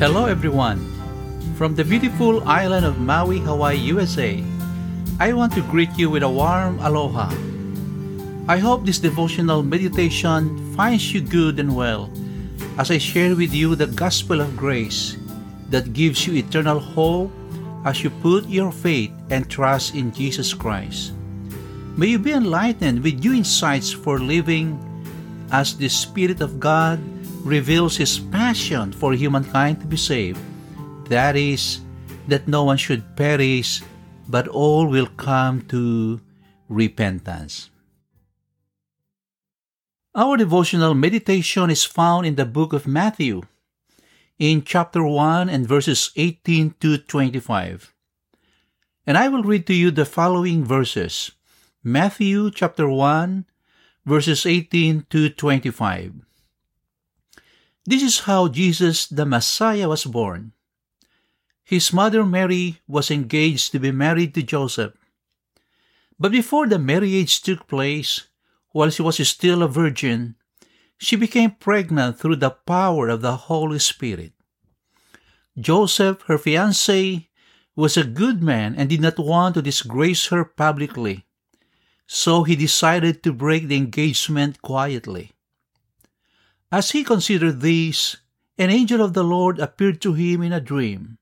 Hello, everyone. From the beautiful island of Maui, Hawaii, USA, I want to greet you with a warm aloha. I hope this devotional meditation finds you good and well as I share with you the gospel of grace that gives you eternal hope as you put your faith and trust in Jesus Christ. May you be enlightened with new insights for living as the Spirit of God reveals His passion for humankind to be saved. That is, that no one should perish, but all will come to repentance. Our devotional meditation is found in the book of Matthew, in chapter 1 and verses 18 to 25. And I will read to you the following verses Matthew chapter 1, verses 18 to 25. This is how Jesus the Messiah was born. His mother Mary was engaged to be married to Joseph. But before the marriage took place, while she was still a virgin, she became pregnant through the power of the Holy Spirit. Joseph, her fiancé, was a good man and did not want to disgrace her publicly, so he decided to break the engagement quietly. As he considered this, an angel of the Lord appeared to him in a dream.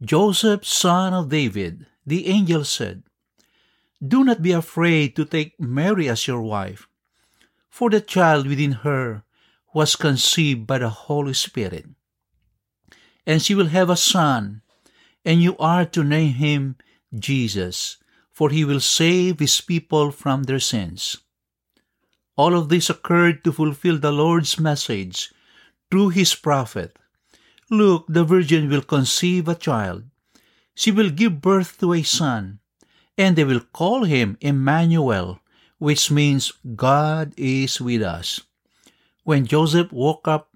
Joseph, son of David, the angel said, Do not be afraid to take Mary as your wife, for the child within her was conceived by the Holy Spirit. And she will have a son, and you are to name him Jesus, for he will save his people from their sins. All of this occurred to fulfill the Lord's message through his prophet. Look, the virgin will conceive a child. She will give birth to a son, and they will call him Emmanuel, which means God is with us. When Joseph woke up,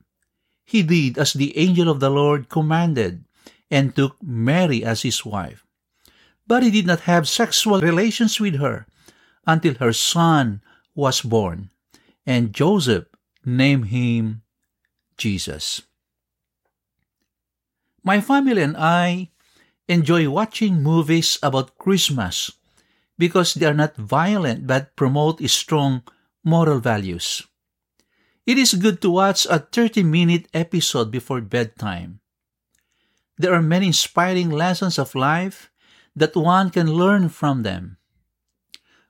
he did as the angel of the Lord commanded and took Mary as his wife. But he did not have sexual relations with her until her son was born and Joseph named him Jesus. My family and I enjoy watching movies about Christmas because they are not violent but promote strong moral values. It is good to watch a 30 minute episode before bedtime. There are many inspiring lessons of life that one can learn from them.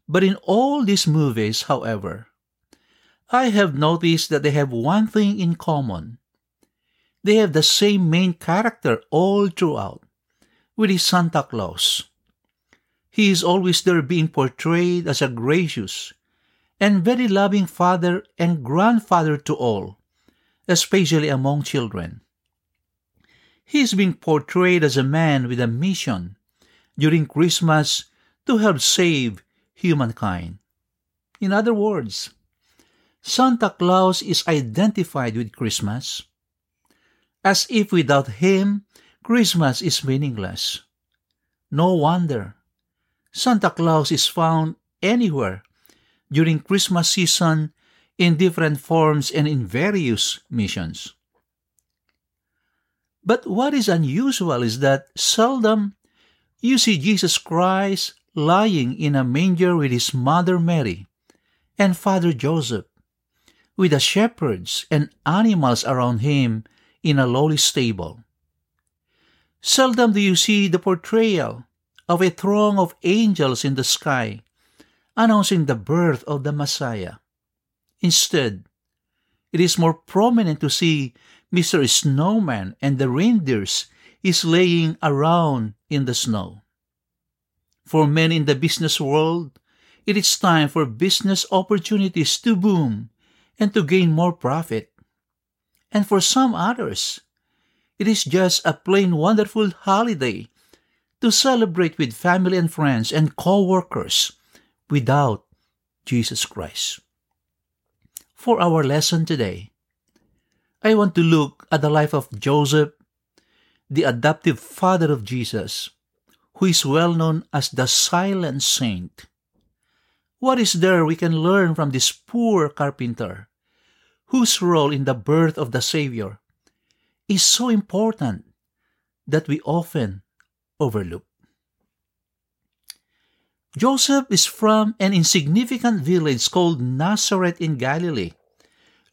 But in all these movies, however, I have noticed that they have one thing in common. They have the same main character all throughout, with his Santa Claus. He is always there being portrayed as a gracious and very loving father and grandfather to all, especially among children. He is being portrayed as a man with a mission during Christmas to help save humankind. In other words, Santa Claus is identified with Christmas, as if without him, Christmas is meaningless. No wonder. Santa Claus is found anywhere during Christmas season in different forms and in various missions. But what is unusual is that seldom you see Jesus Christ lying in a manger with his mother Mary and Father Joseph with the shepherds and animals around him in a lowly stable. Seldom do you see the portrayal of a throng of angels in the sky announcing the birth of the Messiah. Instead, it is more prominent to see Mr. Snowman and the reindeers is laying around in the snow. For men in the business world, it is time for business opportunities to boom and to gain more profit. And for some others, it is just a plain wonderful holiday to celebrate with family and friends and co-workers without Jesus Christ. For our lesson today, I want to look at the life of Joseph, the adoptive father of Jesus, who is well known as the silent saint. What is there we can learn from this poor carpenter, whose role in the birth of the Savior is so important that we often overlook. Joseph is from an insignificant village called Nazareth in Galilee.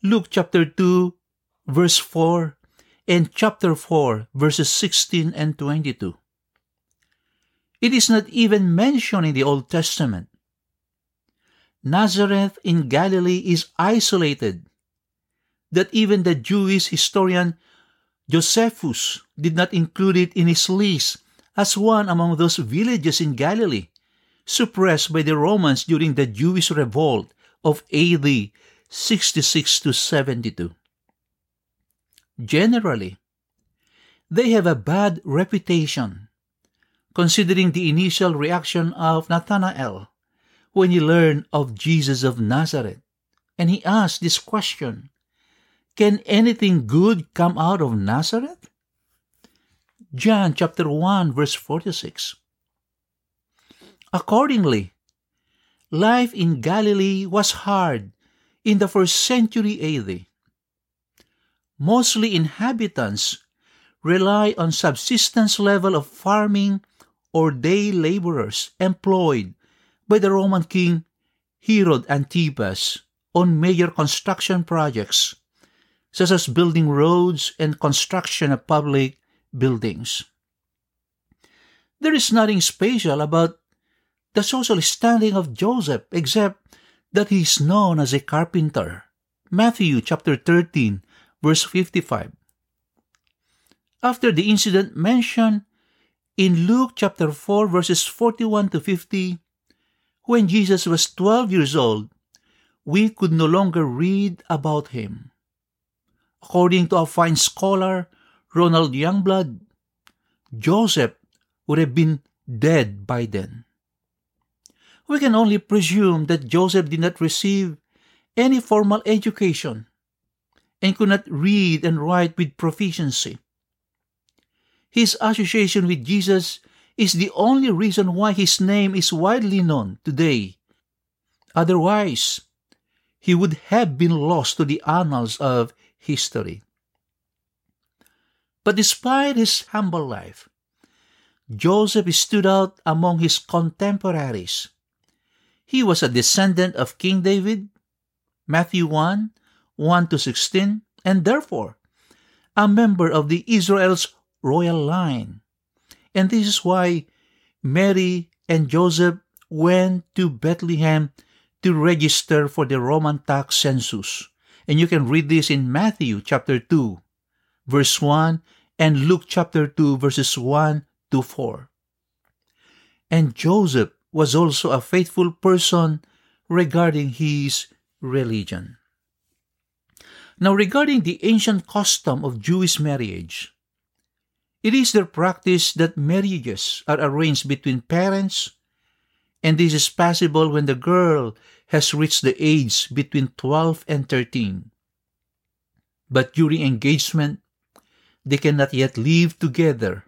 Luke chapter 2, verse 4, and chapter 4, verses 16 and 22. It is not even mentioned in the Old Testament. Nazareth in Galilee is isolated, that even the Jewish historian Josephus did not include it in his list as one among those villages in Galilee suppressed by the Romans during the Jewish revolt of AD 66 to 72. Generally, they have a bad reputation, considering the initial reaction of Nathanael when he learned of Jesus of Nazareth, and he asked this question Can anything good come out of Nazareth? John chapter 1 verse 46. Accordingly, life in Galilee was hard in the first century AD. Mostly inhabitants rely on subsistence level of farming or day laborers employed by the Roman king Herod Antipas on major construction projects, such as building roads and construction of public buildings. There is nothing special about the social standing of Joseph except that he is known as a carpenter. Matthew chapter 13 verse 55. After the incident mentioned in Luke chapter 4 verses 41 to 50, when Jesus was 12 years old, we could no longer read about him. According to a fine scholar, Ronald Youngblood, Joseph would have been dead by then. We can only presume that Joseph did not receive any formal education and could not read and write with proficiency. His association with Jesus is the only reason why his name is widely known today. Otherwise, he would have been lost to the annals of history. But despite his humble life, Joseph stood out among his contemporaries. He was a descendant of King David, Matthew 1 1 to 16, and therefore a member of the Israel's royal line. And this is why Mary and Joseph went to Bethlehem to register for the Roman tax census. And you can read this in Matthew chapter 2, verse 1, and Luke chapter 2, verses 1 to 4. And Joseph was also a faithful person regarding his religion. Now, regarding the ancient custom of Jewish marriage, it is their practice that marriages are arranged between parents, and this is possible when the girl has reached the age between 12 and 13. But during engagement, they cannot yet live together,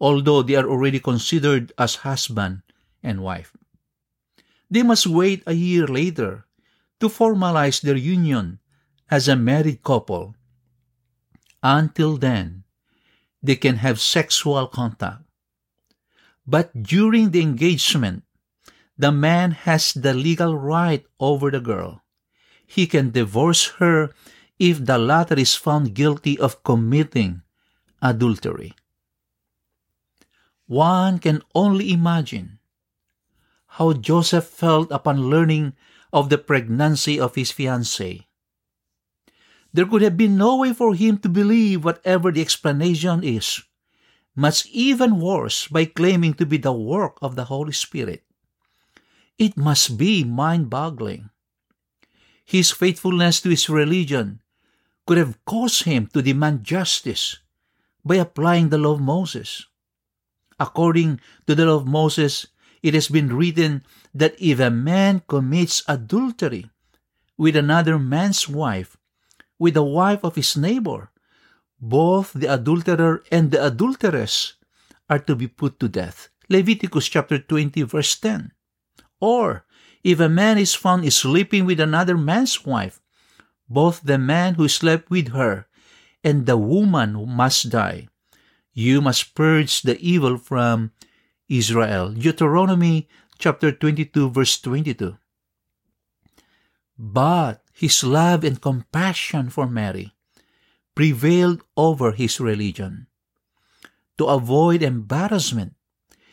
although they are already considered as husband and wife. They must wait a year later to formalize their union as a married couple. Until then, they can have sexual contact. But during the engagement, the man has the legal right over the girl. He can divorce her if the latter is found guilty of committing adultery. One can only imagine how Joseph felt upon learning of the pregnancy of his fiancée. There could have been no way for him to believe whatever the explanation is, much even worse by claiming to be the work of the Holy Spirit. It must be mind boggling. His faithfulness to his religion could have caused him to demand justice by applying the law of Moses. According to the law of Moses, it has been written that if a man commits adultery with another man's wife, with the wife of his neighbor. Both the adulterer and the adulteress are to be put to death. Leviticus chapter 20 verse 10. Or, if a man is found sleeping with another man's wife, both the man who slept with her and the woman must die. You must purge the evil from Israel. Deuteronomy chapter 22 verse 22. But his love and compassion for Mary prevailed over his religion. To avoid embarrassment,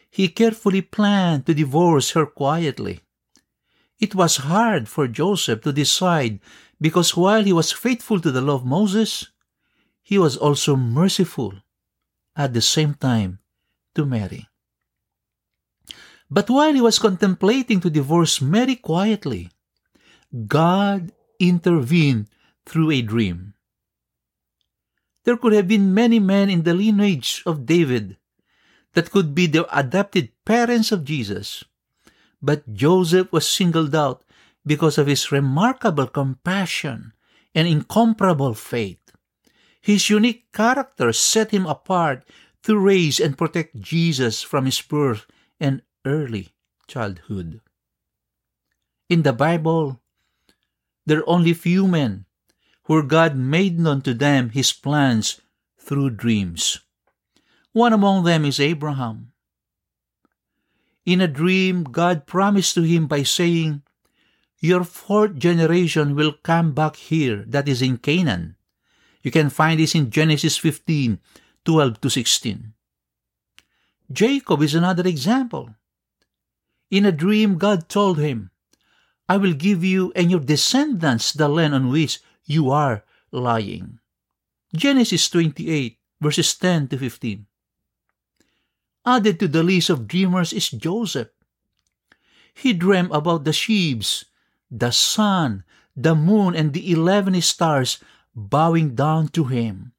he carefully planned to divorce her quietly. It was hard for Joseph to decide because while he was faithful to the law of Moses, he was also merciful at the same time to Mary. But while he was contemplating to divorce Mary quietly, God intervened through a dream. There could have been many men in the lineage of David that could be the adopted parents of Jesus, but Joseph was singled out because of his remarkable compassion and incomparable faith. His unique character set him apart to raise and protect Jesus from his birth and early childhood. In the Bible, there are only few men where God made known to them his plans through dreams. One among them is Abraham. In a dream, God promised to him by saying, Your fourth generation will come back here, that is in Canaan. You can find this in Genesis 15 12 to 16. Jacob is another example. In a dream, God told him, I will give you and your descendants the land on which you are lying. Genesis 28, verses 10 to 15. Added to the list of dreamers is Joseph. He dreamed about the sheaves, the sun, the moon, and the eleven stars bowing down to him.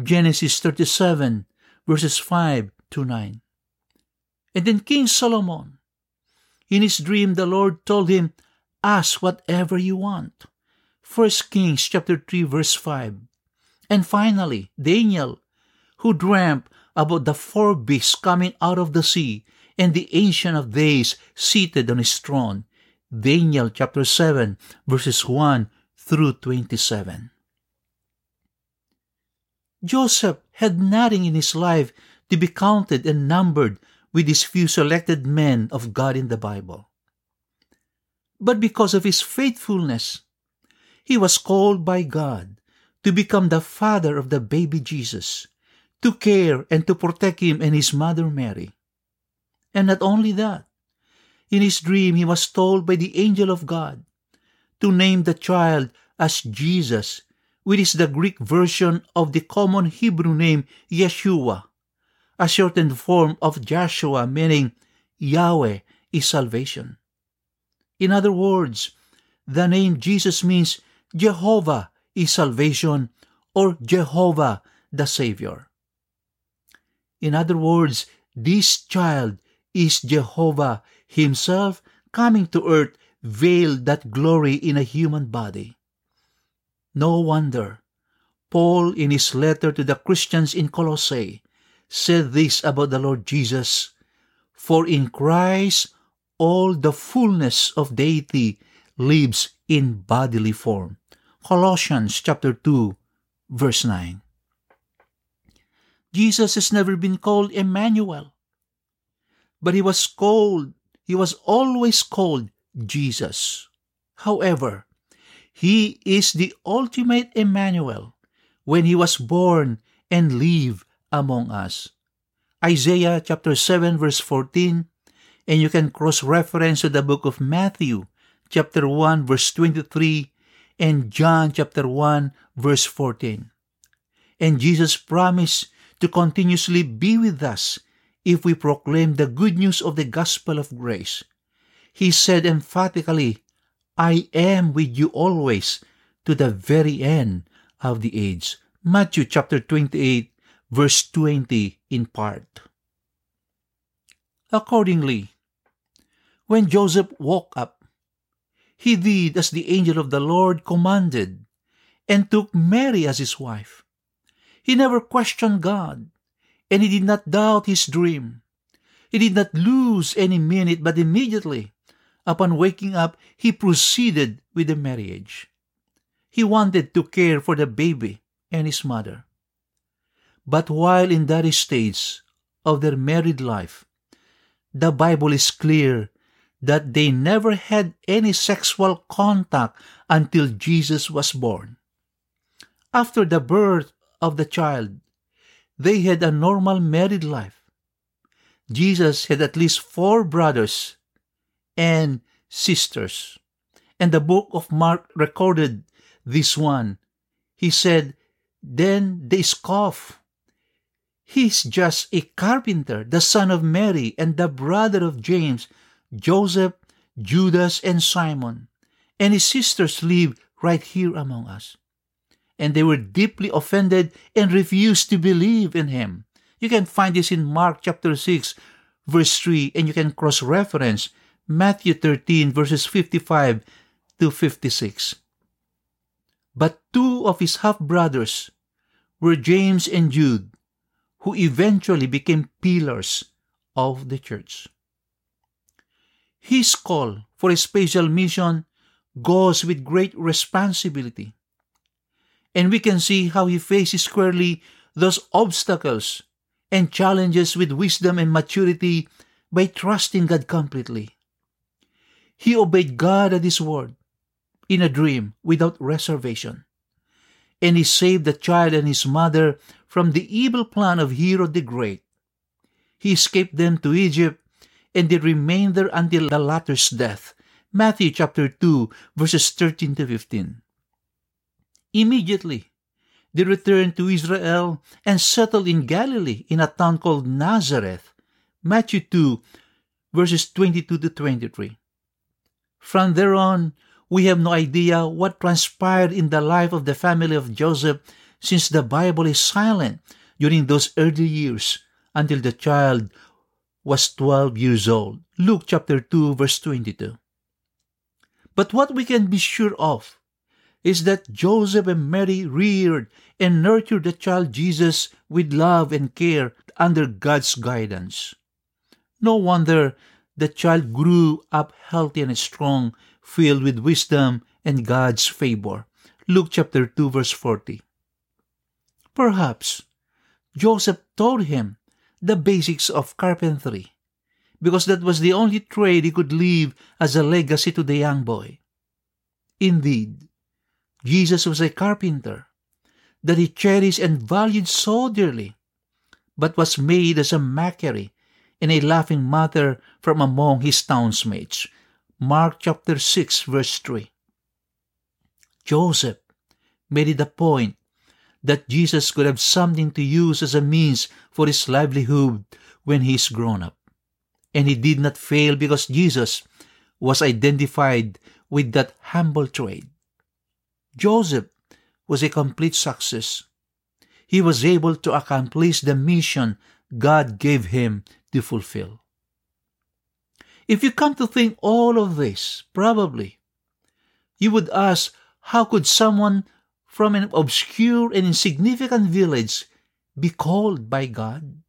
Genesis 37, verses 5 to 9. And then King Solomon in his dream, the Lord told him, Ask whatever you want. 1 Kings chapter 3 verse 5. And finally, Daniel, who dreamt about the four beasts coming out of the sea and the Ancient of Days seated on his throne. Daniel chapter 7 verses 1 through 27. Joseph had nothing in his life to be counted and numbered with these few selected men of God in the Bible. But because of his faithfulness, he was called by God to become the father of the baby Jesus, to care and to protect him and his mother Mary. And not only that, in his dream he was told by the angel of God to name the child as Jesus, which is the Greek version of the common Hebrew name Yeshua, a shortened form of Joshua, meaning Yahweh is salvation. In other words, the name Jesus means Jehovah is salvation or Jehovah the Savior. In other words, this child is Jehovah Himself coming to earth, veiled that glory in a human body. No wonder Paul, in his letter to the Christians in Colossae, said this about the Lord Jesus For in Christ all the fullness of deity lives in bodily form. Colossians chapter 2 verse 9. Jesus has never been called Emmanuel, but he was called, he was always called Jesus. However, he is the ultimate Emmanuel when he was born and lived among us. Isaiah chapter 7 verse 14 and you can cross-reference to the book of Matthew chapter 1 verse 23 and John chapter 1 verse 14. And Jesus promised to continuously be with us if we proclaim the good news of the gospel of grace. He said emphatically, I am with you always to the very end of the age. Matthew chapter 28 verse 20 in part. Accordingly, when Joseph woke up, he did as the angel of the Lord commanded and took Mary as his wife. He never questioned God, and he did not doubt his dream. He did not lose any minute, but immediately, upon waking up, he proceeded with the marriage. He wanted to care for the baby and his mother. But while in that stage of their married life, the Bible is clear that they never had any sexual contact until Jesus was born. After the birth of the child, they had a normal married life. Jesus had at least four brothers and sisters. And the book of Mark recorded this one. He said, Then they scoff. He's just a carpenter, the son of Mary, and the brother of James, Joseph, Judas, and Simon. And his sisters live right here among us. And they were deeply offended and refused to believe in him. You can find this in Mark chapter 6, verse 3, and you can cross reference Matthew 13, verses 55 to 56. But two of his half brothers were James and Jude, who eventually became pillars of the church. His call for a special mission goes with great responsibility. And we can see how he faces squarely those obstacles and challenges with wisdom and maturity by trusting God completely. He obeyed God at His word in a dream without reservation. And he saved the child and his mother from the evil plan of Herod the Great. He escaped them to Egypt, and they remained there until the latter's death. Matthew chapter 2, verses 13 to 15. Immediately, they returned to Israel and settled in Galilee in a town called Nazareth. Matthew 2, verses 22 to 23. From there on, we have no idea what transpired in the life of the family of Joseph since the Bible is silent during those early years until the child was 12 years old. Luke chapter 2 verse 22. But what we can be sure of is that Joseph and Mary reared and nurtured the child Jesus with love and care under God's guidance. No wonder the child grew up healthy and strong filled with wisdom and God's favor. Luke chapter 2 verse 40. Perhaps Joseph taught him the basics of carpentry because that was the only trade he could leave as a legacy to the young boy. Indeed, Jesus was a carpenter that he cherished and valued so dearly, but was made as a mockery and a laughing matter from among his townsmates. Mark chapter 6 verse 3. Joseph made it a point that Jesus could have something to use as a means for his livelihood when he is grown up. And he did not fail because Jesus was identified with that humble trade. Joseph was a complete success. He was able to accomplish the mission God gave him to fulfill. If you come to think all of this, probably, you would ask, how could someone from an obscure and insignificant village be called by God?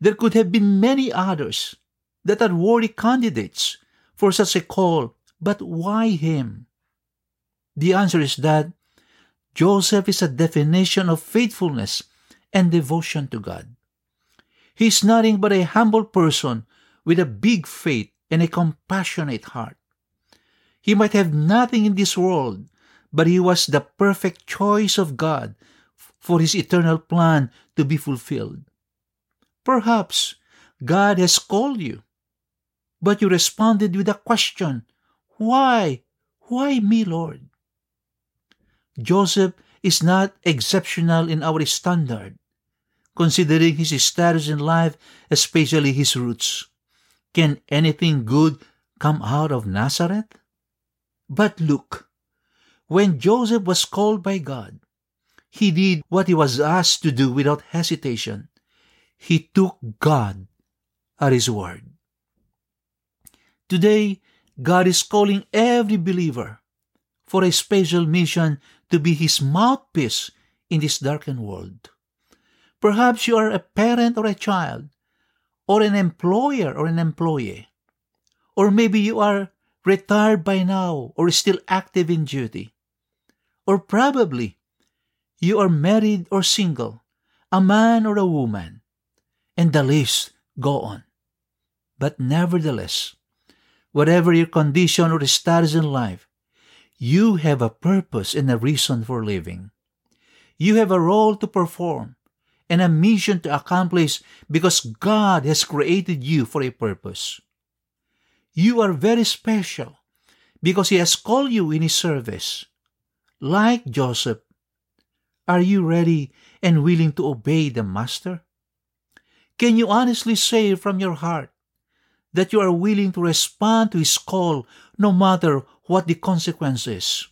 There could have been many others that are worthy candidates for such a call, but why him? The answer is that Joseph is a definition of faithfulness and devotion to God. He is nothing but a humble person with a big faith and a compassionate heart. He might have nothing in this world, but he was the perfect choice of God for his eternal plan to be fulfilled. Perhaps God has called you, but you responded with a question Why? Why me, Lord? Joseph is not exceptional in our standard, considering his status in life, especially his roots. Can anything good come out of Nazareth? But look, when Joseph was called by God, he did what he was asked to do without hesitation. He took God at his word. Today, God is calling every believer for a special mission to be his mouthpiece in this darkened world. Perhaps you are a parent or a child or an employer or an employee. Or maybe you are retired by now or still active in duty. Or probably you are married or single a man or a woman, and the list go on. But nevertheless, whatever your condition or status in life, you have a purpose and a reason for living. You have a role to perform and a mission to accomplish because God has created you for a purpose. You are very special because He has called you in His service. Like Joseph, are you ready and willing to obey the Master? Can you honestly say from your heart that you are willing to respond to His call no matter what the consequences?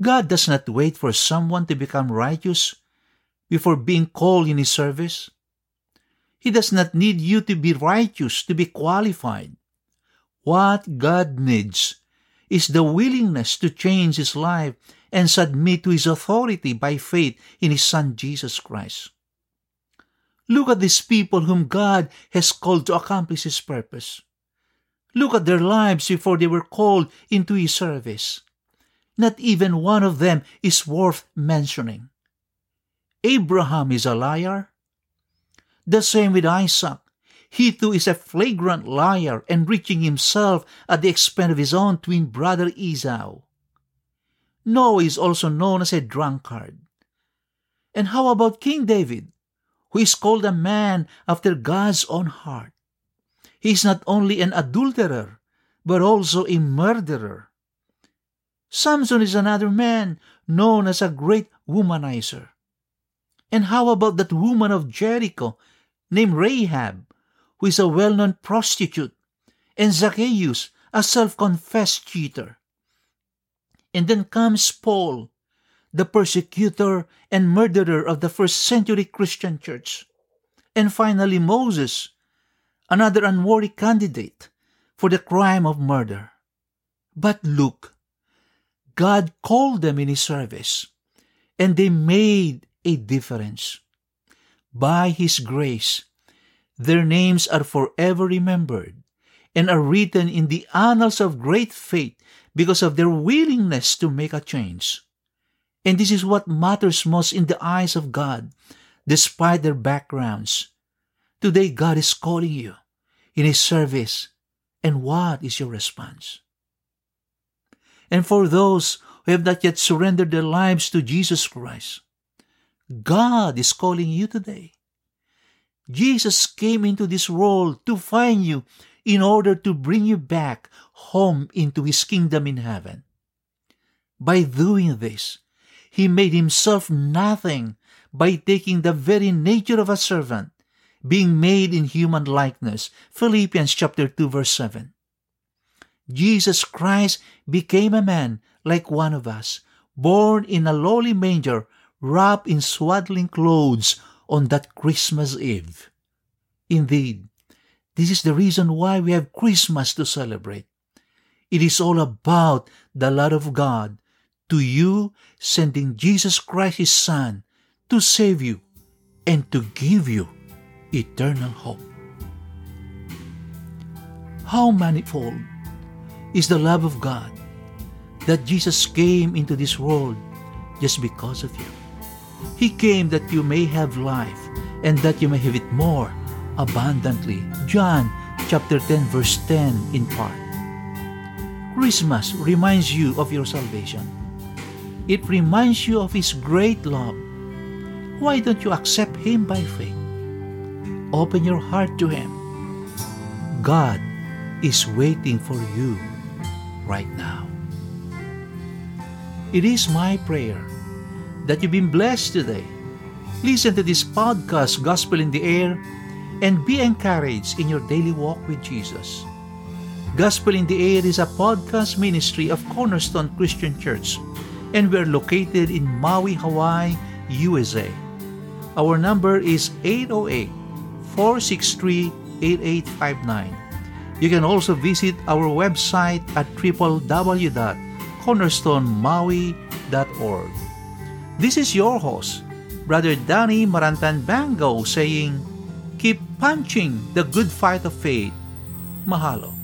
God does not wait for someone to become righteous before being called in His service. He does not need you to be righteous to be qualified. What God needs is the willingness to change his life and submit to his authority by faith in his Son Jesus Christ. Look at these people whom God has called to accomplish his purpose. Look at their lives before they were called into his service. Not even one of them is worth mentioning. Abraham is a liar. The same with Isaac. He too is a flagrant liar, enriching himself at the expense of his own twin brother Esau. Noah is also known as a drunkard. And how about King David, who is called a man after God's own heart? He is not only an adulterer, but also a murderer. Samson is another man known as a great womanizer. And how about that woman of Jericho named Rahab, who is a well known prostitute, and Zacchaeus, a self confessed cheater? And then comes Paul, the persecutor and murderer of the first century Christian church. And finally, Moses, another unworthy candidate for the crime of murder. But look, God called them in His service, and they made a difference. By His grace, their names are forever remembered and are written in the annals of great faith because of their willingness to make a change. And this is what matters most in the eyes of God, despite their backgrounds. Today, God is calling you in His service. And what is your response? And for those who have not yet surrendered their lives to Jesus Christ, God is calling you today. Jesus came into this world to find you in order to bring you back home into his kingdom in heaven. By doing this, he made himself nothing by taking the very nature of a servant, being made in human likeness. Philippians chapter 2 verse 7. Jesus Christ became a man like one of us, born in a lowly manger wrapped in swaddling clothes on that Christmas Eve. Indeed, this is the reason why we have Christmas to celebrate. It is all about the love of God to you, sending Jesus Christ, His Son, to save you and to give you eternal hope. How manifold is the love of God that Jesus came into this world just because of you. He came that you may have life and that you may have it more abundantly. John chapter 10 verse 10 in part. Christmas reminds you of your salvation. It reminds you of His great love. Why don't you accept Him by faith? Open your heart to Him. God is waiting for you right now. It is my prayer that you've been blessed today. Listen to this podcast, Gospel in the Air, and be encouraged in your daily walk with Jesus. Gospel in the Air is a podcast ministry of Cornerstone Christian Church, and we're located in Maui, Hawaii, USA. Our number is 808 463 8859. You can also visit our website at www.cornerstonemaui.org. This is your host, Brother Danny Marantan Bango, saying, Keep punching the good fight of faith. Mahalo.